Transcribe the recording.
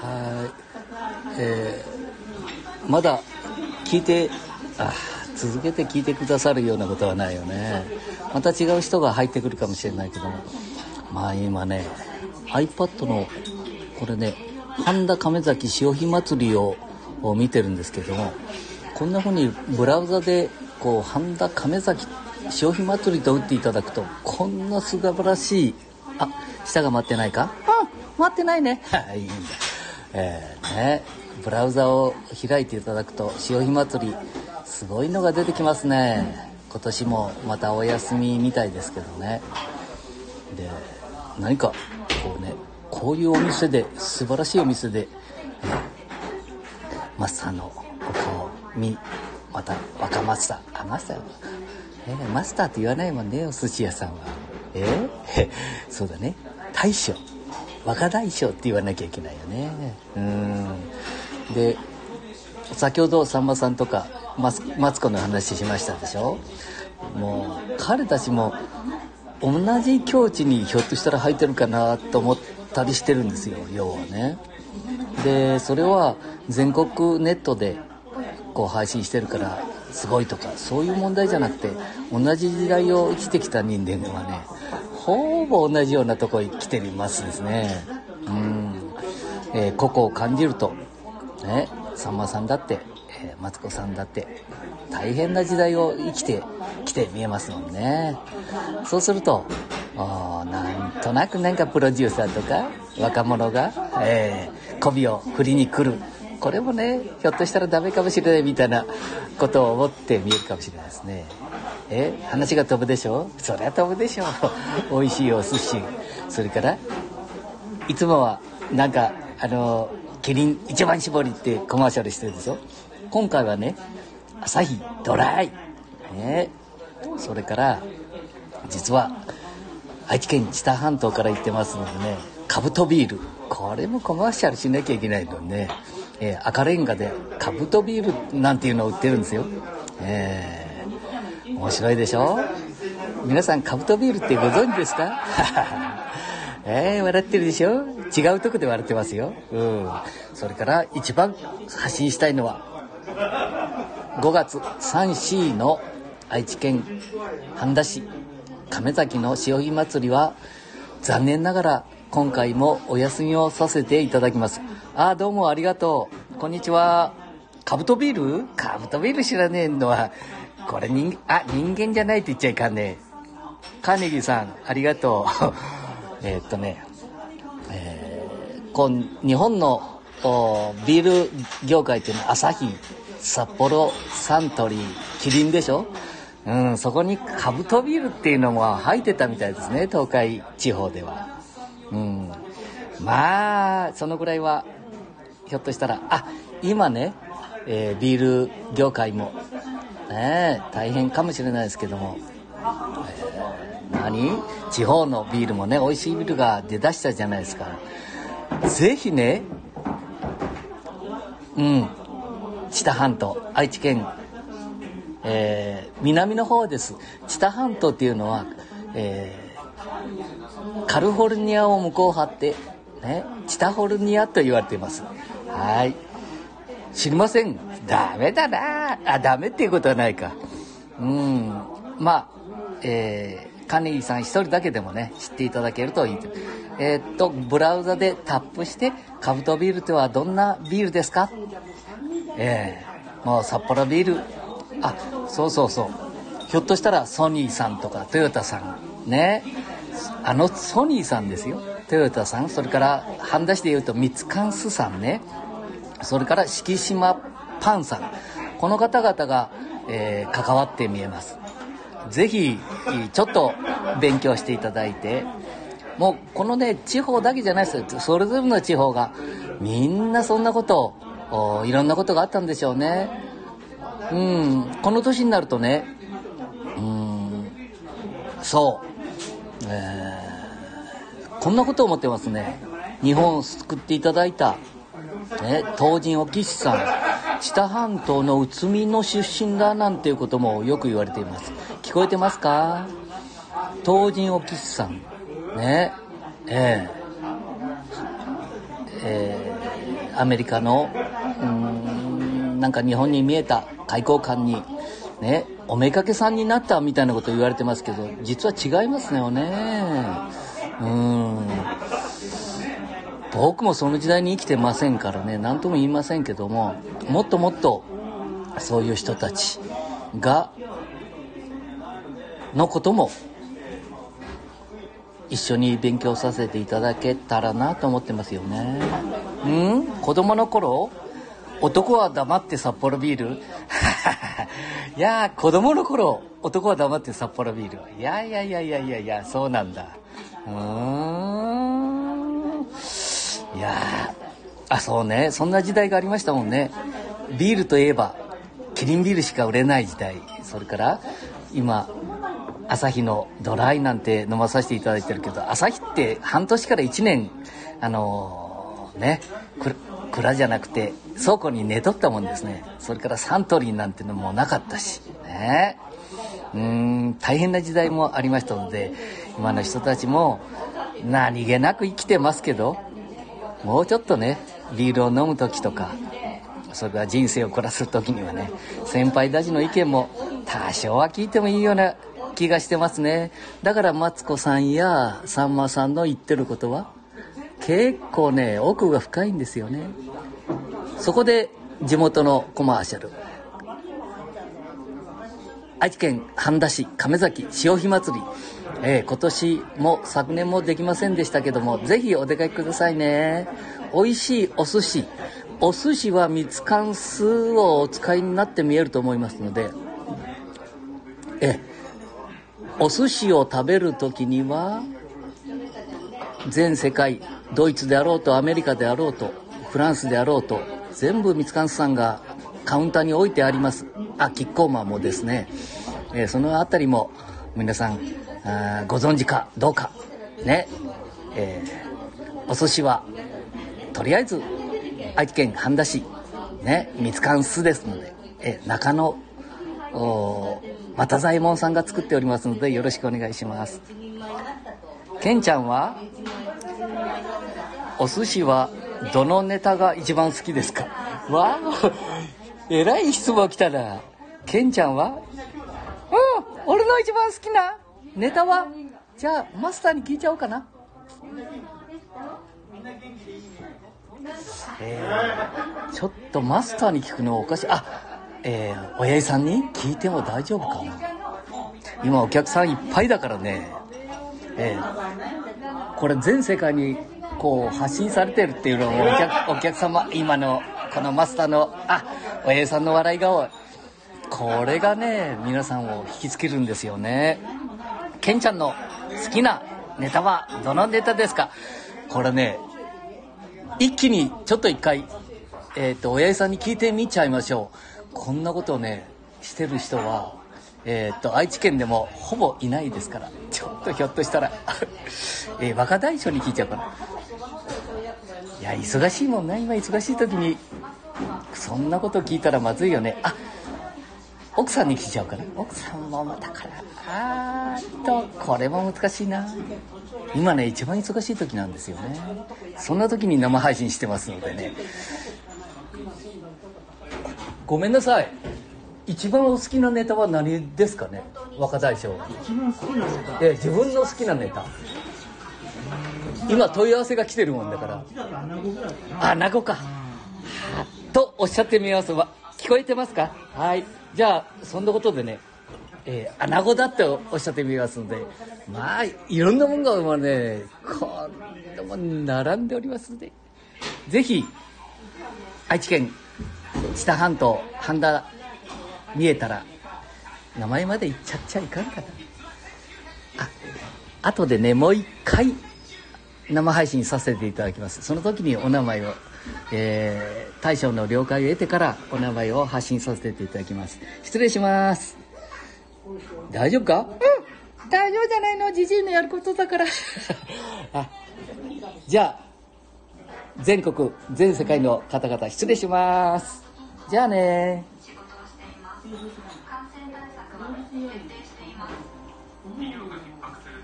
はい。えー、まだ聞いてあ続けて聞いてくださるようなことはないよね。また違う人が入ってくるかもしれないけども。まあ今ね iPad のこれね半田亀崎潮干祭りを見てるんですけどもこんな風にブラウザでこう半田亀崎潮干祭りと打っていただくとこんな素晴らしいあ下が待ってないか？うん待ってないね。いいんだ。えー、ねブラウザを開いていただくと潮干祭りすごいのが出てきますね。今年もまたお休みみたいですけどね。で何かこうねこういうお店で素晴らしいお店で、えー、マスターのお顔見また若マスターあマスター？えー、マスターって言わないもんねお寿司屋さんは。えー、そうだね。大将。若大将って言わなきゃいけないよね。うん。で先ほどさんまさんとかマツコの話しましたでしょ？もう彼たちも同じ境地にひょっとしたら入ってるかなと思ったりしてるんですよ要はね。でそれは全国ネットでこう配信してるからすごいとかそういう問題じゃなくて同じ時代を生きてきた人間はねほぼ同じようなとこに来ていますですね。うん、えー、個々を感じるとねさんまさんだって、え、マツコさんだって大変な時代を生きてきて見えますもんね。そうするとなんとなくなんかプロデューサーとか若者が、えー、媚びを振りに来るこれもねひょっとしたらダメかもしれないみたいなことを思って見えるかもしれないですね。え話が飛ぶでしょ？そりゃ飛ぶでしょ。美味しいお寿司。それからいつもはなんかあのキリン一番搾りってコマーシャルしてるでしょ？今回はね朝日ドライ。ね。それから実は愛知県知多半島から行ってますのでねカブトビール。これもコマーシャルしなきゃいけないのね、えー、赤レンガでカブトビールなんていうのを売ってるんですよ。えー、面白いでしょ？皆さんカブトビールってご存知ですか？えー、笑ってるでしょ？違うとこで笑ってますよ。うん。それから一番発信したいのは5月3 4の愛知県半田市。亀崎の潮干祭りは残念ながら今回もお休みをさせていただきます。あどうもありがとう。こんにちは。カブトビール？カブトビール知らねえのはこれ人あ人間じゃないって言っちゃいかんね。カーネギーさんありがとう。えっとね、えー、こう日本のビール業界っていうのはアサヒ札幌サントリーキリンでしょ？うん、そこにカブトビールっていうのも入ってたみたいですね東海地方では。うん、まあそのぐらいはひょっとしたらあ今ね、えー、ビール業界も、ね、大変かもしれないですけども、えー、何？地方のビールもね美味しいビールが出だしたじゃないですか。ぜひねうん知多半島愛知県えー、南の方です知多半島っていうのは、えー、カリフォルニアを向こう張ってねチタフォルニアと言われています。はい。知りません。ダメだな。あダメっていうことはないか。うん。まあえー、カネギさん一人だけでもね知っていただけるといいと。えー、っとブラウザでタップしてカブトビールとはどんなビールですか？えー、もう札幌ビール。あそうそうそう。ひょっとしたらソニーさんとかトヨタさん。ね。あのソニーさんですよ。トヨタさんそれから半田市でいうとミツカンスさんね。それから敷島パンさん。この方々が、えー、関わって見えます。ぜひちょっと勉強していただいて。もうこのね地方だけじゃないですよ。それぞれの地方がみんなそんなことをいろんなことがあったんでしょうね。うん。この年になるとねうん。そう、えー、こんなことを思ってますね。日本を救っていただいた、ね、東人オキシさん。知多半島の宇都宮の出身だなんていうこともよく言われています。聞こえてますか？東人オキシさん。ねええ。えアメリカのうんなんか日本に見えた開口官に。ねおめかけさんになったみたいなこと言われてますけど実は違いますよね。うん。僕もその時代に生きてませんからね何とも言いませんけどももっともっとそういう人たちがのことも一緒に勉強させていただけたらなと思ってますよね。うん？子供の頃男は黙って札幌ビール。いや子供の頃男は黙って札幌ビール。いやいやいやいやいやいやそうなんだ。うーん。いやあそうね。そんな時代がありましたもんね。ビールといえばキリンビールしか売れない時代。それから今朝日のドライなんて飲まさせていただいてるけど朝日って半年から1年あのー、ね蔵じゃなくて倉庫に寝とったもんですね。それからサントリーなんてのもなかったしね。うん大変な時代もありましたので今の人たちも何気なく生きてますけどもうちょっとねビールを飲む時とかそれから人生を凝らす時にはね先輩たちの意見も多少は聞いてもいいような気がしてますね。だからマツコさんやさんまさんの言ってることは結構ね奥が深いんですよね。そこで地元のコマーシャル。愛知県半田市亀崎潮干祭り、えー、今年も昨年もできませんでしたけどもぜひお出かけくださいね。美味しいお寿司。お寿司は蜜缶酢をお使いになって見えると思いますのでえお寿司を食べる時には全世界ドイツであろうとアメリカであろうとフランスであろうと全部蜜柑さんがカウンターに置いてあります。あキッコーマンもですね、えー、その辺りも皆さんご存知かどうかね。えー、お寿司はとりあえず愛知県半田市ね蜜柑酢ですので、えー、中野又左衛門さんが作っておりますのでよろしくお願いします。ケンちゃんはお寿司はどのネタが一番好きですか？わあえらい質問来たな。ケンちゃんは？の一番好きなネタは？じゃあマスターに聞いちゃおうかな。えー、ちょっとマスターに聞くのおかしい。あえー、親父さんに聞いても大丈夫かな。今お客さんいっぱいだからね。えー、これ全世界にこう発信されてるっていうのをお客お客様今のこのマスターのあ親父さんの笑い顔。これがね皆さんを引きつけるんですよね。ケンちゃんの好きなネタはどのネタですか？これね一気にちょっと一回えっ、ー、と親父さんに聞いてみちゃいましょう。こんなことをねしてる人はえー、と愛知県でもほぼいないですから。ちょっとひょっとしたら。えー、若大将に聞いちゃうかな。いや忙しいもんな。今忙しい時にそんなこと聞いたらまずいよね。あ奥さんに聞いちゃうかな奥さんもまたからあーっとこれも難しいな。今ね一番忙しい時なんですよね。そんな時に生配信してますのでね。ごめんなさい。一番お好きなネタは何ですかね？若大将。一番好きなネタ。え自分の好きなネタ。今問い合わせが来てるもんだから。あな。ごか。とおっしゃってみます。わ聞こえてますか？はいじゃあそんなことでねえー、穴子だっておっしゃってみますのでまあいろんなものがまあねこんなもん並んでおりますのでぜひ愛知県知多半島半田見えたら名前まで言っちゃっちゃいかんかな。あ後でねもう一回生配信させていただきます。その時にお名前を、えー、大将の了解を得てからお名前を発信させていただきます。失礼します。大丈夫か？うん。大丈夫じゃないの？じじいのやることだから。あじゃあ全国全世界の方々失礼します。じゃあね